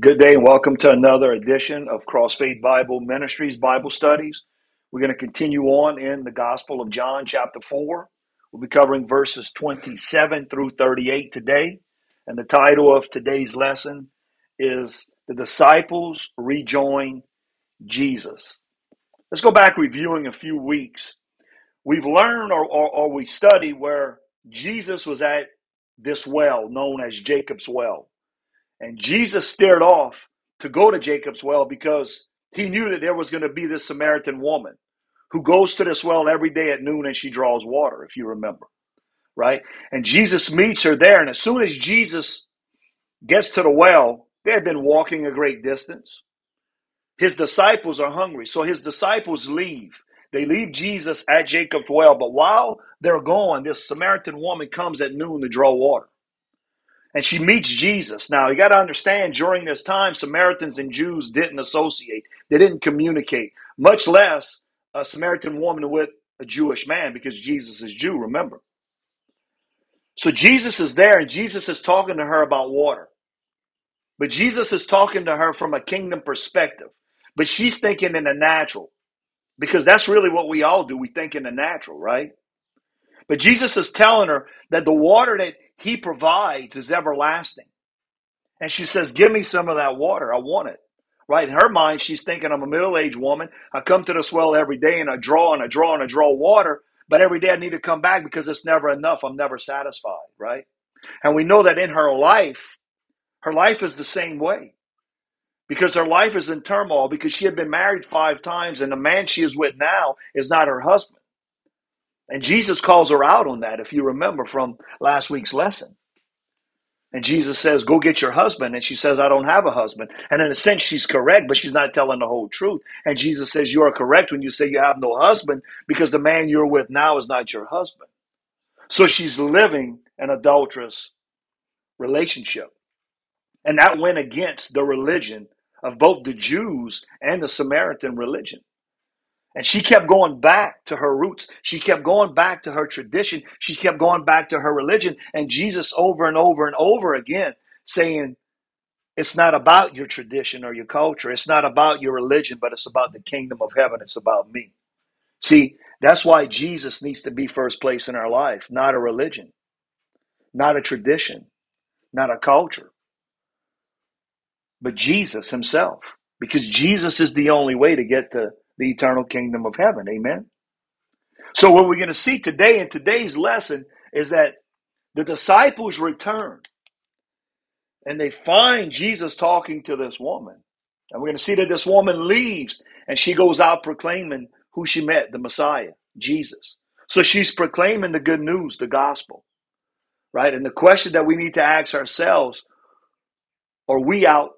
Good day and welcome to another edition of Cross Faith Bible Ministries Bible Studies. We're going to continue on in the Gospel of John, chapter 4. We'll be covering verses 27 through 38 today. And the title of today's lesson is The Disciples Rejoin Jesus. Let's go back reviewing a few weeks. We've learned or, or, or we studied where Jesus was at this well known as Jacob's Well. And Jesus stared off to go to Jacob's well because he knew that there was going to be this Samaritan woman who goes to this well every day at noon and she draws water, if you remember, right? And Jesus meets her there. And as soon as Jesus gets to the well, they had been walking a great distance. His disciples are hungry. So his disciples leave. They leave Jesus at Jacob's well. But while they're gone, this Samaritan woman comes at noon to draw water and she meets Jesus. Now, you got to understand, during this time, Samaritans and Jews didn't associate, they didn't communicate, much less a Samaritan woman with a Jewish man, because Jesus is Jew, remember. So Jesus is there, and Jesus is talking to her about water. But Jesus is talking to her from a kingdom perspective. But she's thinking in the natural, because that's really what we all do. We think in the natural, right? But Jesus is telling her that the water that he provides is everlasting. And she says, Give me some of that water. I want it. Right? In her mind, she's thinking, I'm a middle aged woman. I come to this well every day and I draw and I draw and I draw water. But every day I need to come back because it's never enough. I'm never satisfied. Right? And we know that in her life, her life is the same way because her life is in turmoil because she had been married five times and the man she is with now is not her husband. And Jesus calls her out on that, if you remember from last week's lesson. And Jesus says, Go get your husband. And she says, I don't have a husband. And in a sense, she's correct, but she's not telling the whole truth. And Jesus says, You are correct when you say you have no husband because the man you're with now is not your husband. So she's living an adulterous relationship. And that went against the religion of both the Jews and the Samaritan religion. And she kept going back to her roots. She kept going back to her tradition. She kept going back to her religion. And Jesus, over and over and over again, saying, It's not about your tradition or your culture. It's not about your religion, but it's about the kingdom of heaven. It's about me. See, that's why Jesus needs to be first place in our life, not a religion, not a tradition, not a culture, but Jesus himself. Because Jesus is the only way to get to the eternal kingdom of heaven. Amen. So, what we're going to see today in today's lesson is that the disciples return and they find Jesus talking to this woman. And we're going to see that this woman leaves and she goes out proclaiming who she met, the Messiah, Jesus. So she's proclaiming the good news, the gospel, right? And the question that we need to ask ourselves are we out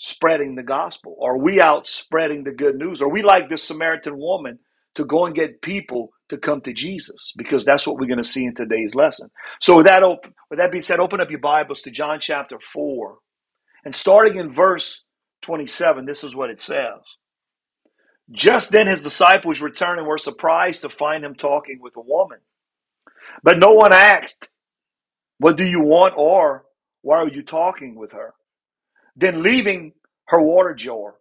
spreading the gospel? Are we out spreading the good news? Are we like this Samaritan woman to go and get people to come to Jesus? Because that's what we're going to see in today's lesson. So with that, op- with that being said, open up your Bibles to John chapter 4. And starting in verse 27, this is what it says. Just then his disciples returned and were surprised to find him talking with a woman. But no one asked, What do you want? or Why are you talking with her? Then, leaving her water jar,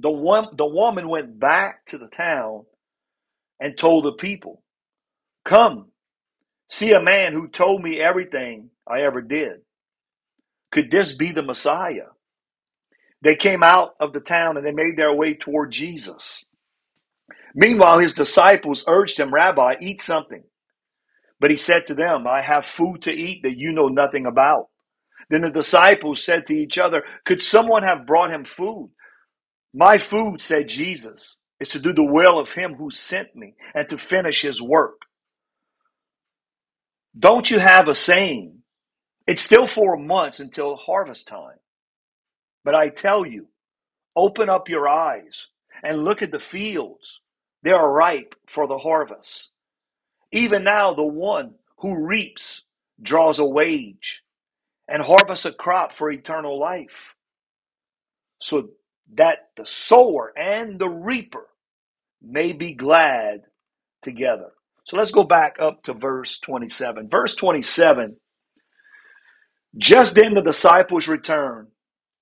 the, one, the woman went back to the town and told the people, Come, see a man who told me everything I ever did. Could this be the Messiah? They came out of the town and they made their way toward Jesus. Meanwhile, his disciples urged him, Rabbi, eat something. But he said to them, I have food to eat that you know nothing about. Then the disciples said to each other, Could someone have brought him food? My food, said Jesus, is to do the will of him who sent me and to finish his work. Don't you have a saying? It's still four months until harvest time. But I tell you, open up your eyes and look at the fields. They are ripe for the harvest. Even now, the one who reaps draws a wage and harvests a crop for eternal life, so that the sower and the reaper may be glad together. So let's go back up to verse 27. Verse 27 Just then the disciples returned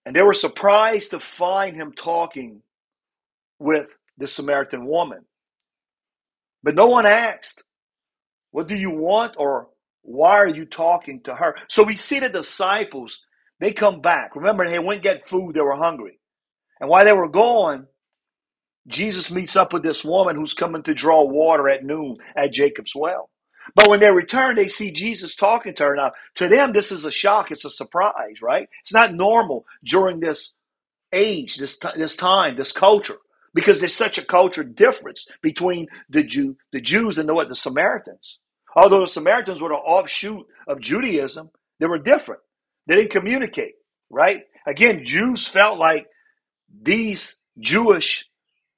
And they were surprised to find him talking with the Samaritan woman. But no one asked, What do you want? or Why are you talking to her? So we see the disciples, they come back. Remember, they went get food, they were hungry. And while they were gone, Jesus meets up with this woman who's coming to draw water at noon at Jacob's well. But when they return, they see Jesus talking to her. Now, to them, this is a shock. It's a surprise, right? It's not normal during this age, this this time, this culture, because there's such a culture difference between the Jew, the Jews, and the what the Samaritans. Although the Samaritans were an offshoot of Judaism, they were different. They didn't communicate, right? Again, Jews felt like these Jewish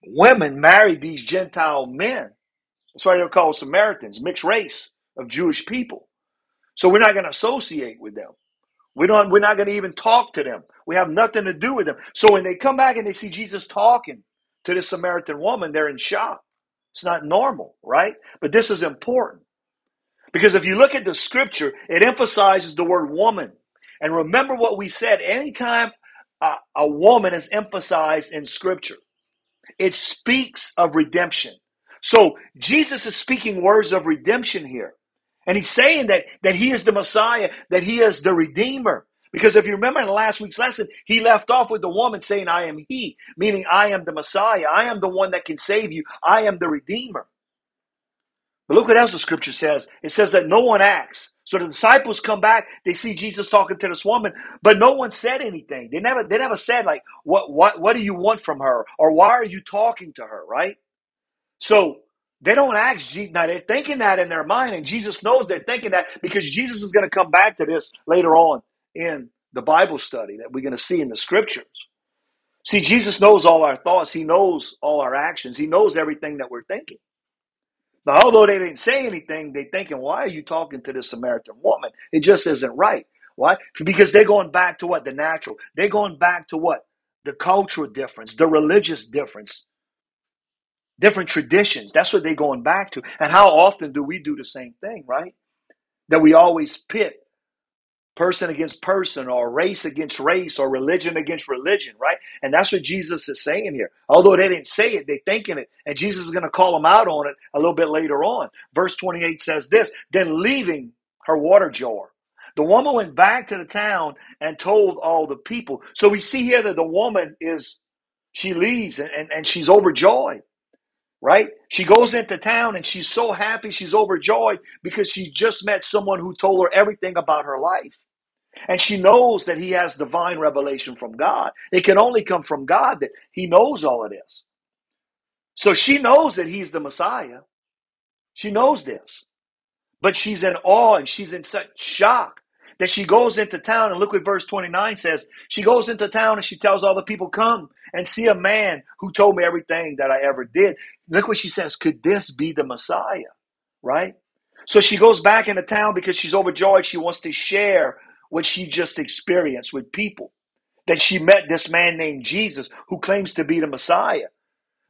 women married these Gentile men. That's why they're called Samaritans, mixed race of Jewish people. So we're not going to associate with them. We don't. We're not going to even talk to them. We have nothing to do with them. So when they come back and they see Jesus talking to this Samaritan woman, they're in shock. It's not normal, right? But this is important because if you look at the scripture, it emphasizes the word woman. And remember what we said: anytime a, a woman is emphasized in scripture, it speaks of redemption. So Jesus is speaking words of redemption here. And he's saying that, that he is the Messiah, that he is the Redeemer. Because if you remember in last week's lesson, he left off with the woman saying, I am he, meaning I am the Messiah. I am the one that can save you. I am the Redeemer. But look what else the scripture says. It says that no one acts. So the disciples come back, they see Jesus talking to this woman, but no one said anything. They never they never said like what what what do you want from her or why are you talking to her, right? So they don't ask Jesus. Now they're thinking that in their mind, and Jesus knows they're thinking that because Jesus is going to come back to this later on in the Bible study that we're going to see in the scriptures. See, Jesus knows all our thoughts, He knows all our actions, He knows everything that we're thinking. Now, although they didn't say anything, they thinking, why are you talking to this Samaritan woman? It just isn't right. Why? Because they're going back to what? The natural. They're going back to what? The cultural difference, the religious difference, different traditions. That's what they're going back to. And how often do we do the same thing, right? That we always pit person against person or race against race or religion against religion, right? And that's what Jesus is saying here. Although they didn't say it, they're thinking it. And Jesus is going to call them out on it a little bit later on. Verse 28 says this Then leaving her water jar, the woman went back to the town and told all the people. So we see here that the woman is, she leaves and, and, and she's overjoyed right? She goes into town and she's so happy, she's overjoyed because she just met someone who told her everything about her life. And she knows that he has divine revelation from God. It can only come from God that he knows all of this. So she knows that he's the Messiah. She knows this. But she's in awe and she's in such shock that she goes into town. And look what verse 29 says. She goes into town and she tells all the people, Come and see a man who told me everything that I ever did. Look what she says. Could this be the Messiah? Right? So she goes back into town because she's overjoyed. She wants to share what she just experienced with people. That she met this man named Jesus who claims to be the Messiah.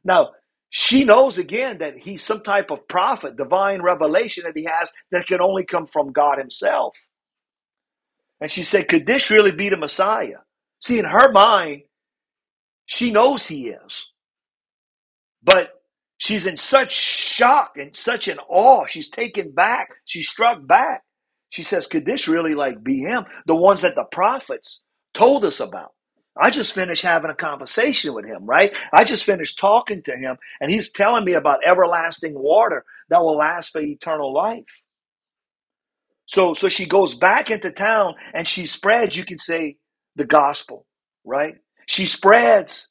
Now, she knows again that he's some type of prophet, divine revelation that he has that can only come from God himself. And she said, Could this really be the Messiah? See, in her mind, she knows he is. But she's in such shock and such an awe. She's taken back. She's struck back she says, Could this really like be him? The ones that the prophets told us about. I just finished having a conversation with him, right? I just finished talking to him, and he's telling me about everlasting water that will last for eternal life. So, so she goes back into town and she spreads, you can say, the gospel, right? She spreads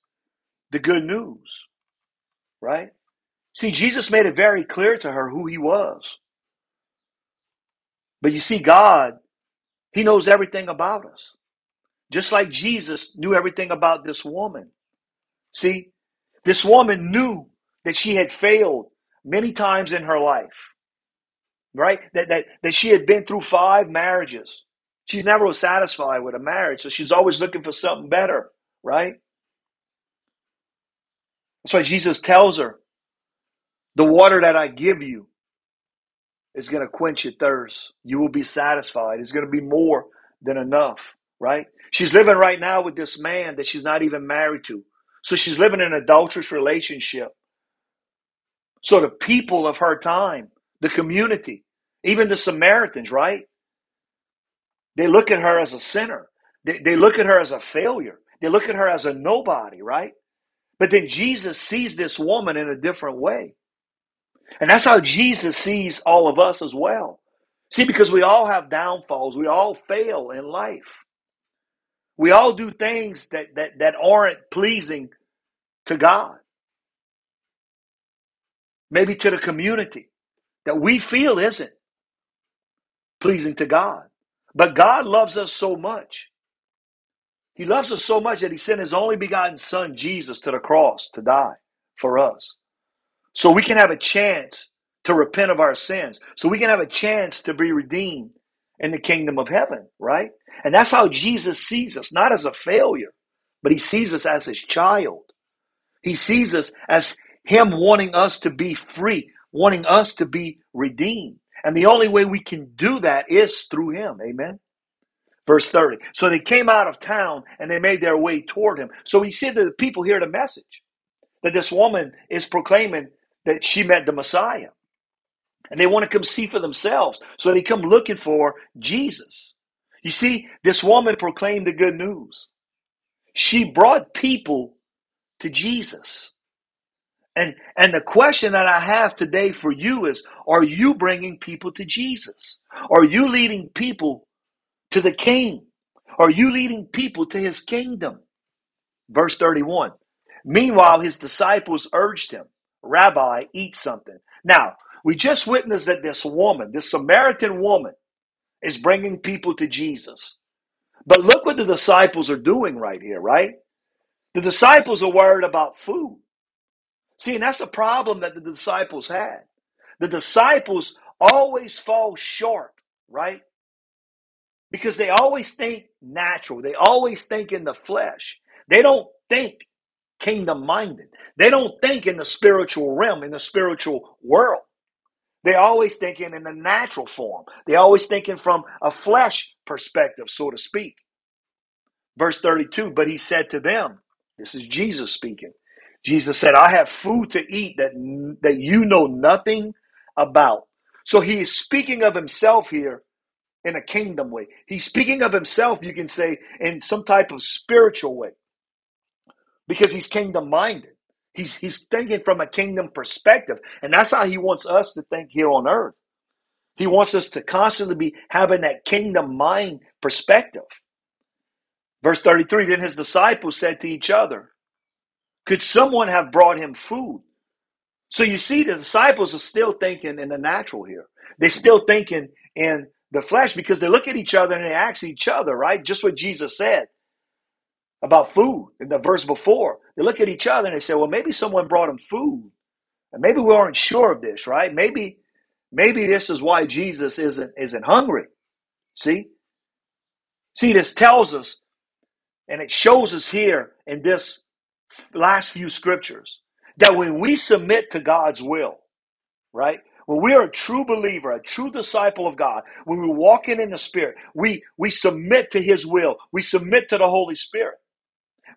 the good news, right? See, Jesus made it very clear to her who he was. But you see, God, He knows everything about us. Just like Jesus knew everything about this woman. See, this woman knew that she had failed many times in her life, right? That, that, that she had been through five marriages. She never was satisfied with a marriage, so she's always looking for something better, right? That's why Jesus tells her, The water that I give you is going to quench your thirst. You will be satisfied. It's going to be more than enough, right? She's living right now with this man that she's not even married to. So she's living in an adulterous relationship. So the people of her time, the community, even the Samaritans, right? They look at her as a sinner. They, they look at her as a failure. They look at her as a nobody, right? But then Jesus sees this woman in a different way. And that's how Jesus sees all of us as well. See, because we all have downfalls, we all fail in life. We all do things that, that, that aren't pleasing to God, maybe to the community that we feel isn't pleasing to God. But God loves us so much. He loves us so much that He sent His only begotten Son, Jesus, to the cross to die for us. So we can have a chance to repent of our sins. So we can have a chance to be redeemed in the kingdom of heaven, right? And that's how Jesus sees us, not as a failure, but He sees us as His child. He sees us as Him wanting us to be free, wanting us to be redeemed. And the only way we can do that is through Him. Amen. Verse 30. So they came out of town and they made their way toward him. So he said to the people hear the message that this woman is proclaiming that she met the Messiah. And they want to come see for themselves. So they come looking for Jesus. You see, this woman proclaimed the good news. She brought people to Jesus. And, and the question that I have today for you is Are you bringing people to Jesus? Are you leading people to the king? Are you leading people to his kingdom? Verse 31. Meanwhile, his disciples urged him, Rabbi, eat something. Now, we just witnessed that this woman, this Samaritan woman, is bringing people to Jesus. But look what the disciples are doing right here, right? The disciples are worried about food. See, and that's a problem that the disciples had. The disciples always fall short, right? because they always think natural. They always think in the flesh. They don't think kingdom minded. They don't think in the spiritual realm, in the spiritual world. They're always thinking in the natural form. They're always thinking from a flesh perspective, so to speak. Verse 32, but he said to them, this is Jesus speaking. Jesus said, I have food to eat that, that you know nothing about. So he is speaking of himself here in a kingdom way. He's speaking of himself, you can say, in some type of spiritual way because he's kingdom minded. He's, he's thinking from a kingdom perspective. And that's how he wants us to think here on earth. He wants us to constantly be having that kingdom mind perspective. Verse 33 Then his disciples said to each other, Could someone have brought him food? So you see, the disciples are still thinking in the natural here. They're still thinking in the flesh because they look at each other and they ask each other, right? Just what Jesus said about food in the verse before. They look at each other and they say, well, maybe someone brought them food. And maybe we aren't sure of this, right? Maybe, maybe this is why Jesus isn't isn't hungry. See? See, this tells us, and it shows us here in this last few scriptures, that when we submit to God's will, right? When we are a true believer, a true disciple of God, when we're walking in the Spirit, we, we submit to His will. We submit to the Holy Spirit.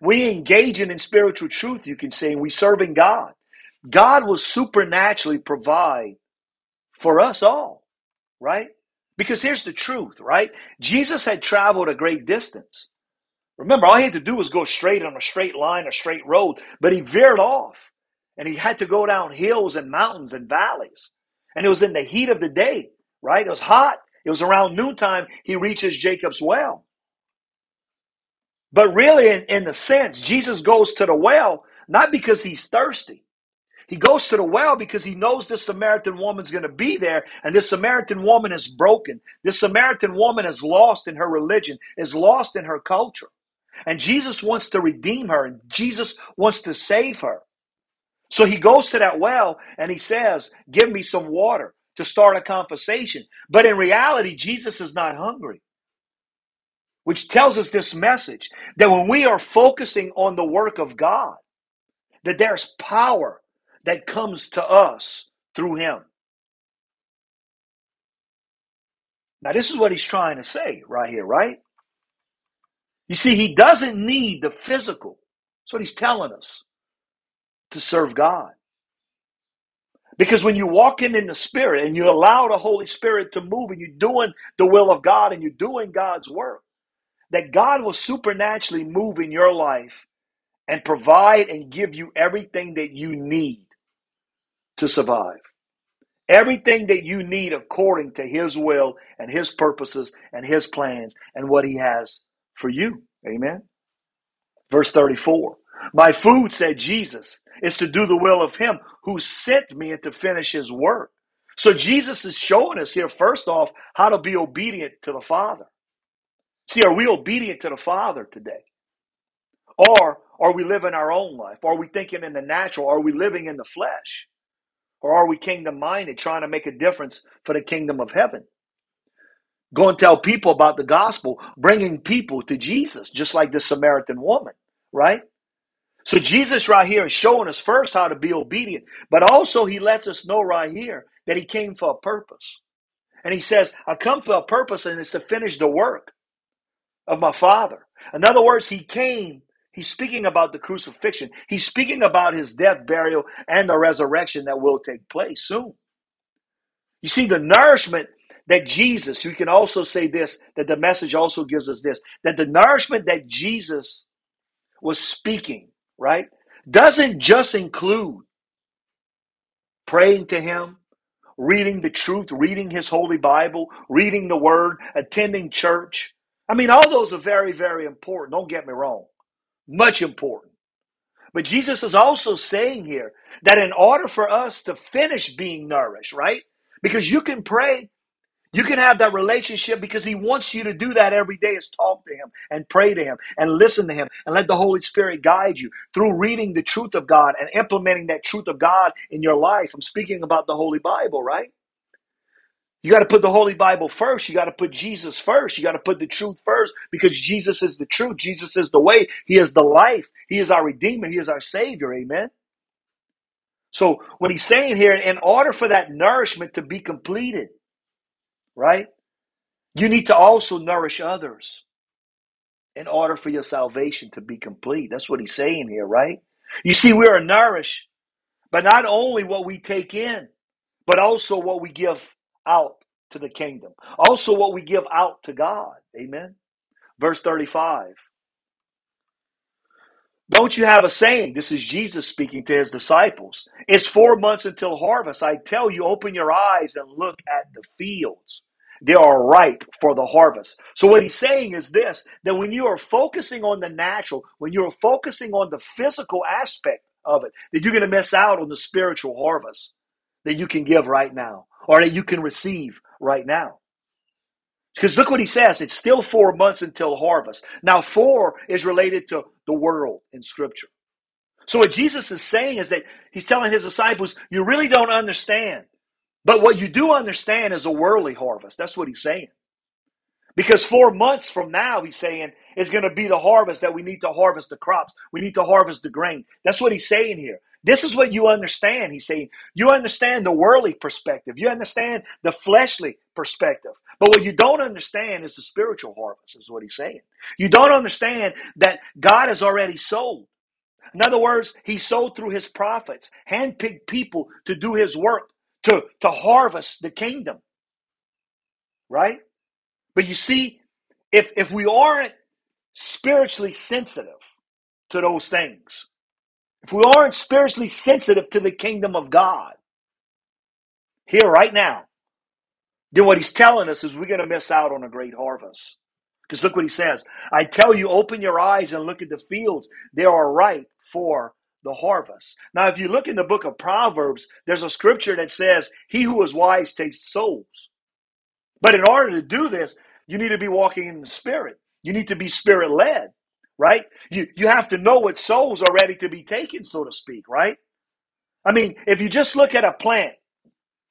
We engaging in spiritual truth, you can say, and we serving God. God will supernaturally provide for us all, right? Because here's the truth, right? Jesus had traveled a great distance. Remember, all he had to do was go straight on a straight line, a straight road, but he veered off and he had to go down hills and mountains and valleys. And it was in the heat of the day, right? It was hot. It was around noontime. He reaches Jacob's well. But really, in, in the sense, Jesus goes to the well not because he's thirsty. He goes to the well because he knows this Samaritan woman's going to be there, and this Samaritan woman is broken. This Samaritan woman is lost in her religion, is lost in her culture. And Jesus wants to redeem her, and Jesus wants to save her. So he goes to that well and he says, Give me some water to start a conversation. But in reality, Jesus is not hungry, which tells us this message that when we are focusing on the work of God, that there's power that comes to us through him. Now, this is what he's trying to say right here, right? You see, he doesn't need the physical. That's what he's telling us to serve God. Because when you walk in in the Spirit and you allow the Holy Spirit to move and you're doing the will of God and you're doing God's work, that God will supernaturally move in your life and provide and give you everything that you need to survive. Everything that you need according to His will and His purposes and His plans and what He has for you. Amen. Verse 34 My food, said Jesus, is to do the will of Him who sent me and to finish His work. So Jesus is showing us here, first off, how to be obedient to the Father. See, are we obedient to the Father today? Or are we living our own life? Are we thinking in the natural? Are we living in the flesh? Or are we kingdom minded, trying to make a difference for the kingdom of heaven? Go and tell people about the gospel, bringing people to Jesus, just like the Samaritan woman, right? So Jesus right here is showing us first how to be obedient, but also he lets us know right here that he came for a purpose. And he says, I come for a purpose, and it's to finish the work of my Father. In other words, he came, he's speaking about the crucifixion. He's speaking about his death, burial, and the resurrection that will take place soon. You see, the nourishment that Jesus, you can also say this, that the message also gives us this, that the nourishment that Jesus was speaking, right, doesn't just include praying to him, reading the truth, reading his holy Bible, reading the word, attending church. I mean, all those are very, very important. Don't get me wrong. Much important. But Jesus is also saying here that in order for us to finish being nourished, right? Because you can pray you can have that relationship because he wants you to do that every day is talk to him and pray to him and listen to him and let the Holy Spirit guide you through reading the truth of God and implementing that truth of God in your life. I'm speaking about the Holy Bible, right? You got to put the Holy Bible first. You got to put Jesus first. You got to put the truth first because Jesus is the truth. Jesus is the way. He is the life. He is our Redeemer. He is our Savior. Amen. So, what he's saying here, in order for that nourishment to be completed, right? You need to also nourish others in order for your salvation to be complete. That's what he's saying here, right? You see, we are nourished, but not only what we take in, but also what we give out to the kingdom. Also, what we give out to God. Amen. Verse 35. Don't you have a saying? This is Jesus speaking to his disciples. It's four months until harvest. I tell you, open your eyes and look at the fields. They are ripe for the harvest. So, what he's saying is this that when you are focusing on the natural, when you're focusing on the physical aspect of it, that you're going to miss out on the spiritual harvest that you can give right now or that you can receive right now. Because look what he says. It's still four months until harvest. Now, four is related to the world in Scripture. So, what Jesus is saying is that he's telling his disciples, you really don't understand. But what you do understand is a worldly harvest. That's what he's saying. Because four months from now, he's saying, is going to be the harvest that we need to harvest the crops. We need to harvest the grain. That's what he's saying here. This is what you understand. He's saying, you understand the worldly perspective, you understand the fleshly perspective. But what you don't understand is the spiritual harvest, is what he's saying. You don't understand that God has already sold. In other words, he sold through his prophets, handpicked people to do his work, to, to harvest the kingdom. Right? But you see, if if we aren't spiritually sensitive to those things, if we aren't spiritually sensitive to the kingdom of God here right now, then what he's telling us is we're going to miss out on a great harvest. Because look what he says I tell you, open your eyes and look at the fields. They are ripe for the harvest. Now, if you look in the book of Proverbs, there's a scripture that says, He who is wise takes souls. But in order to do this, you need to be walking in the spirit. You need to be spirit led, right? You you have to know what souls are ready to be taken, so to speak, right? I mean, if you just look at a plant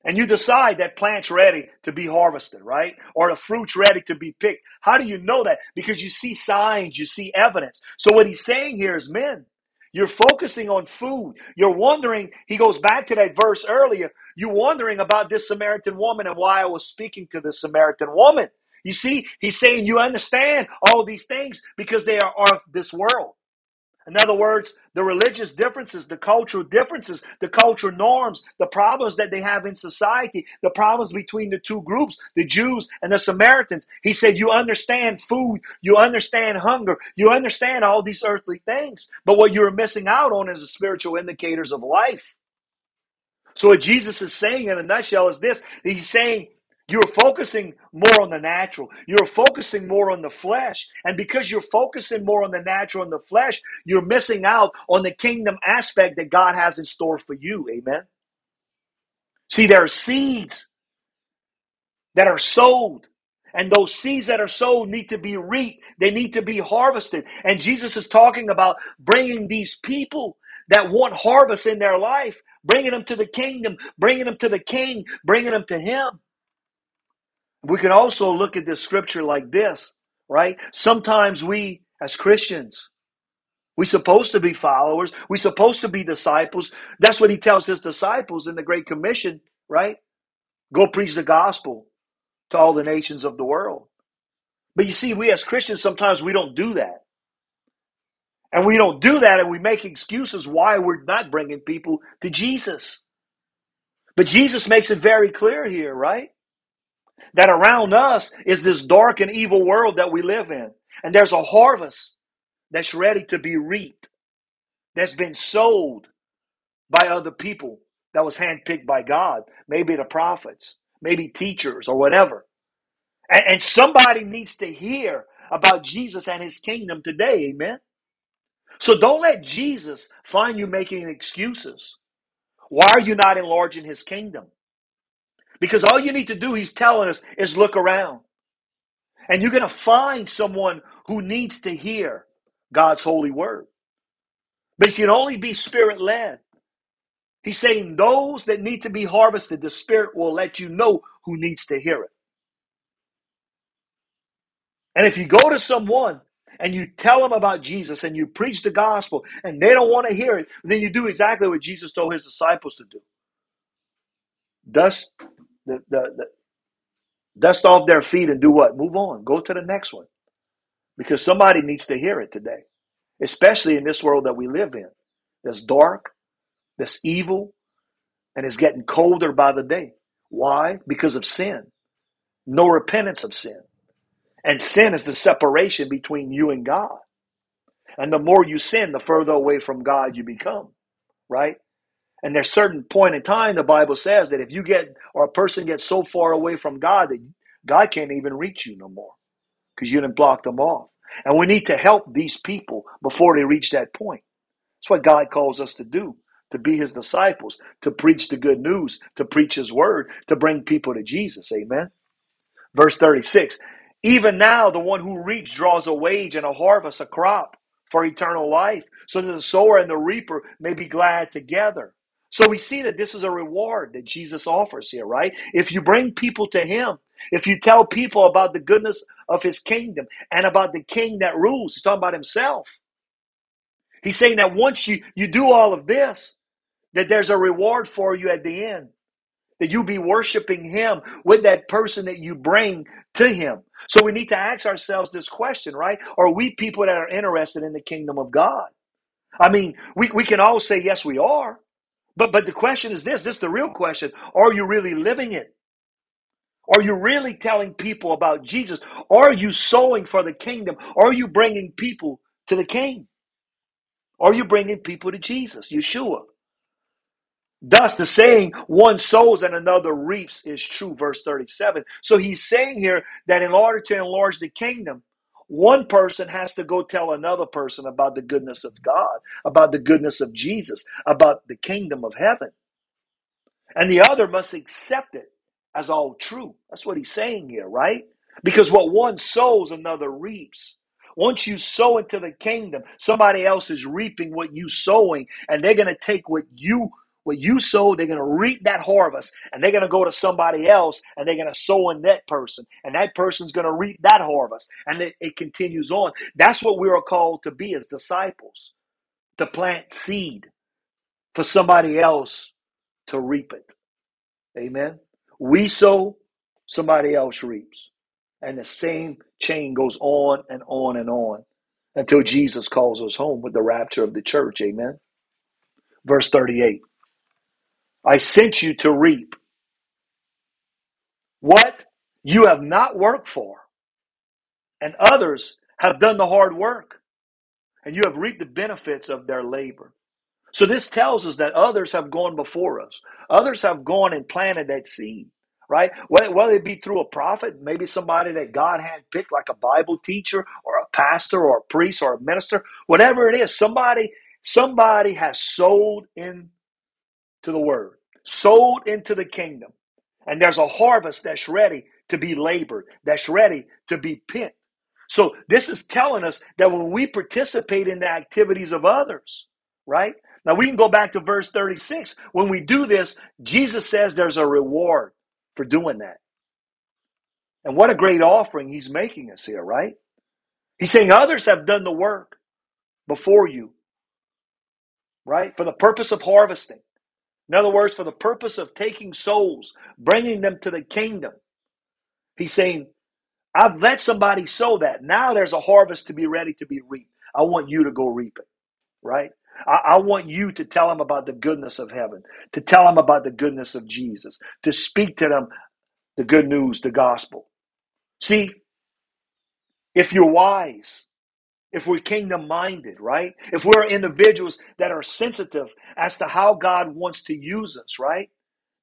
and you decide that plant's ready to be harvested, right? Or the fruit's ready to be picked. How do you know that? Because you see signs, you see evidence. So what he's saying here is men, you're focusing on food. You're wondering, he goes back to that verse earlier. You're wondering about this Samaritan woman and why I was speaking to this Samaritan woman. You see, he's saying you understand all these things because they are of this world. In other words, the religious differences, the cultural differences, the cultural norms, the problems that they have in society, the problems between the two groups, the Jews and the Samaritans. He said, You understand food, you understand hunger, you understand all these earthly things. But what you're missing out on is the spiritual indicators of life. So, what Jesus is saying in a nutshell is this He's saying, you're focusing more on the natural. You're focusing more on the flesh. And because you're focusing more on the natural and the flesh, you're missing out on the kingdom aspect that God has in store for you. Amen. See, there are seeds that are sowed. And those seeds that are sowed need to be reaped. They need to be harvested. And Jesus is talking about bringing these people that want harvest in their life, bringing them to the kingdom, bringing them to the king, bringing them to Him. We can also look at this scripture like this, right? Sometimes we, as Christians, we're supposed to be followers. We're supposed to be disciples. That's what he tells his disciples in the Great Commission, right? Go preach the gospel to all the nations of the world. But you see, we as Christians, sometimes we don't do that. And we don't do that and we make excuses why we're not bringing people to Jesus. But Jesus makes it very clear here, right? That around us is this dark and evil world that we live in. And there's a harvest that's ready to be reaped, that's been sold by other people, that was handpicked by God, maybe the prophets, maybe teachers or whatever. And, and somebody needs to hear about Jesus and his kingdom today, amen? So don't let Jesus find you making excuses. Why are you not enlarging his kingdom? Because all you need to do, he's telling us, is look around. And you're going to find someone who needs to hear God's holy word. But it can only be spirit led. He's saying those that need to be harvested, the spirit will let you know who needs to hear it. And if you go to someone and you tell them about Jesus and you preach the gospel and they don't want to hear it, then you do exactly what Jesus told his disciples to do. Dust the, the, the dust off their feet and do what? Move on. Go to the next one. Because somebody needs to hear it today, especially in this world that we live in. That's dark, that's evil, and it's getting colder by the day. Why? Because of sin. No repentance of sin. And sin is the separation between you and God. And the more you sin, the further away from God you become, right? And there's certain point in time the Bible says that if you get or a person gets so far away from God that God can't even reach you no more because you didn't block them off. And we need to help these people before they reach that point. That's what God calls us to do, to be his disciples, to preach the good news, to preach his word, to bring people to Jesus. Amen. Verse 36 Even now, the one who reaps draws a wage and a harvest, a crop for eternal life, so that the sower and the reaper may be glad together. So we see that this is a reward that Jesus offers here, right? If you bring people to him, if you tell people about the goodness of his kingdom and about the king that rules, he's talking about himself. He's saying that once you, you do all of this, that there's a reward for you at the end. That you'll be worshiping him with that person that you bring to him. So we need to ask ourselves this question, right? Are we people that are interested in the kingdom of God? I mean, we, we can all say, yes, we are. But but the question is this, this is the real question. Are you really living it? Are you really telling people about Jesus? Are you sowing for the kingdom? Are you bringing people to the king? Are you bringing people to Jesus, Yeshua? Thus, the saying, one sows and another reaps, is true. Verse 37. So he's saying here that in order to enlarge the kingdom, one person has to go tell another person about the goodness of God, about the goodness of Jesus, about the kingdom of heaven. And the other must accept it as all true. That's what he's saying here, right? Because what one sows, another reaps. Once you sow into the kingdom, somebody else is reaping what you sowing, and they're going to take what you what you sow, they're going to reap that harvest, and they're going to go to somebody else, and they're going to sow in that person, and that person's going to reap that harvest, and it, it continues on. That's what we are called to be as disciples, to plant seed for somebody else to reap it. Amen. We sow, somebody else reaps. And the same chain goes on and on and on until Jesus calls us home with the rapture of the church. Amen. Verse 38 I sent you to reap what you have not worked for, and others have done the hard work, and you have reaped the benefits of their labor. So this tells us that others have gone before us. Others have gone and planted that seed, right? Whether, it be through a prophet, maybe somebody that God had picked, like a Bible teacher or a pastor or a priest or a minister, whatever it is, somebody somebody has sold into the word, sold into the kingdom, and there's a harvest that's ready to be labored, that's ready to be picked. So this is telling us that when we participate in the activities of others, right? Now we can go back to verse 36. When we do this, Jesus says there's a reward for doing that. And what a great offering he's making us here, right? He's saying others have done the work before you, right? For the purpose of harvesting. In other words, for the purpose of taking souls, bringing them to the kingdom. He's saying, I've let somebody sow that. Now there's a harvest to be ready to be reaped. I want you to go reap it, right? I, I, want you to tell them about the goodness of heaven, to tell them about the goodness of Jesus, to speak to them the good news, the gospel. See, if you're wise, if we're kingdom minded, right? If we're individuals that are sensitive as to how God wants to use us, right?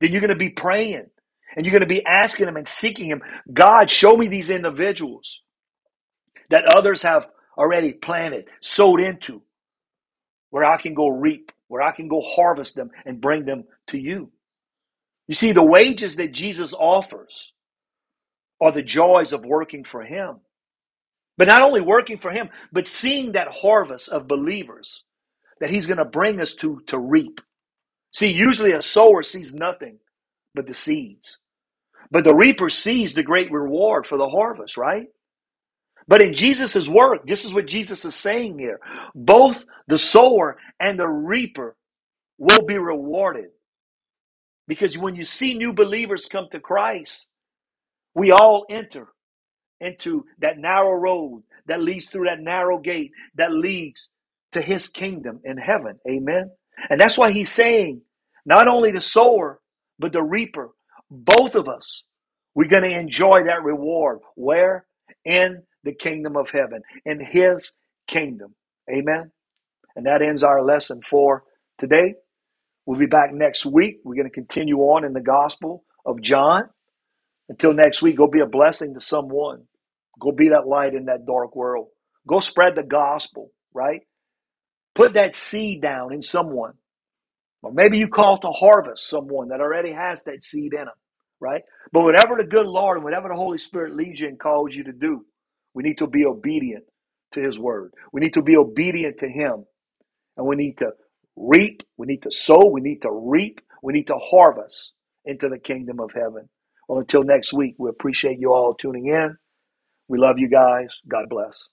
Then you're going to be praying and you're going to be asking Him and seeking Him. God, show me these individuals that others have already planted, sowed into, where I can go reap, where I can go harvest them and bring them to you. You see, the wages that Jesus offers are the joys of working for Him. But not only working for Him, but seeing that harvest of believers that He's going to bring us to to reap. See, usually a sower sees nothing but the seeds. But the reaper sees the great reward for the harvest, right? But in Jesus' work, this is what Jesus is saying here. Both the sower and the reaper will be rewarded. Because when you see new believers come to Christ, we all enter into that narrow road that leads through that narrow gate that leads to his kingdom in heaven. Amen. And that's why he's saying, not only the sower, but the reaper, both of us, we're going to enjoy that reward. Where? In the kingdom of heaven, in his kingdom. Amen. And that ends our lesson for today. We'll be back next week. We're going to continue on in the gospel of John. Until next week, go be a blessing to someone. Go be that light in that dark world. Go spread the gospel, right? Put that seed down in someone. Or maybe you call to harvest someone that already has that seed in them, right? But whatever the good Lord and whatever the Holy Spirit leads you and calls you to do, we need to be obedient to His word. We need to be obedient to Him. And we need to reap, we need to sow, we need to reap, we need to harvest into the kingdom of heaven. Well, until next week, we appreciate you all tuning in. We love you guys. God bless.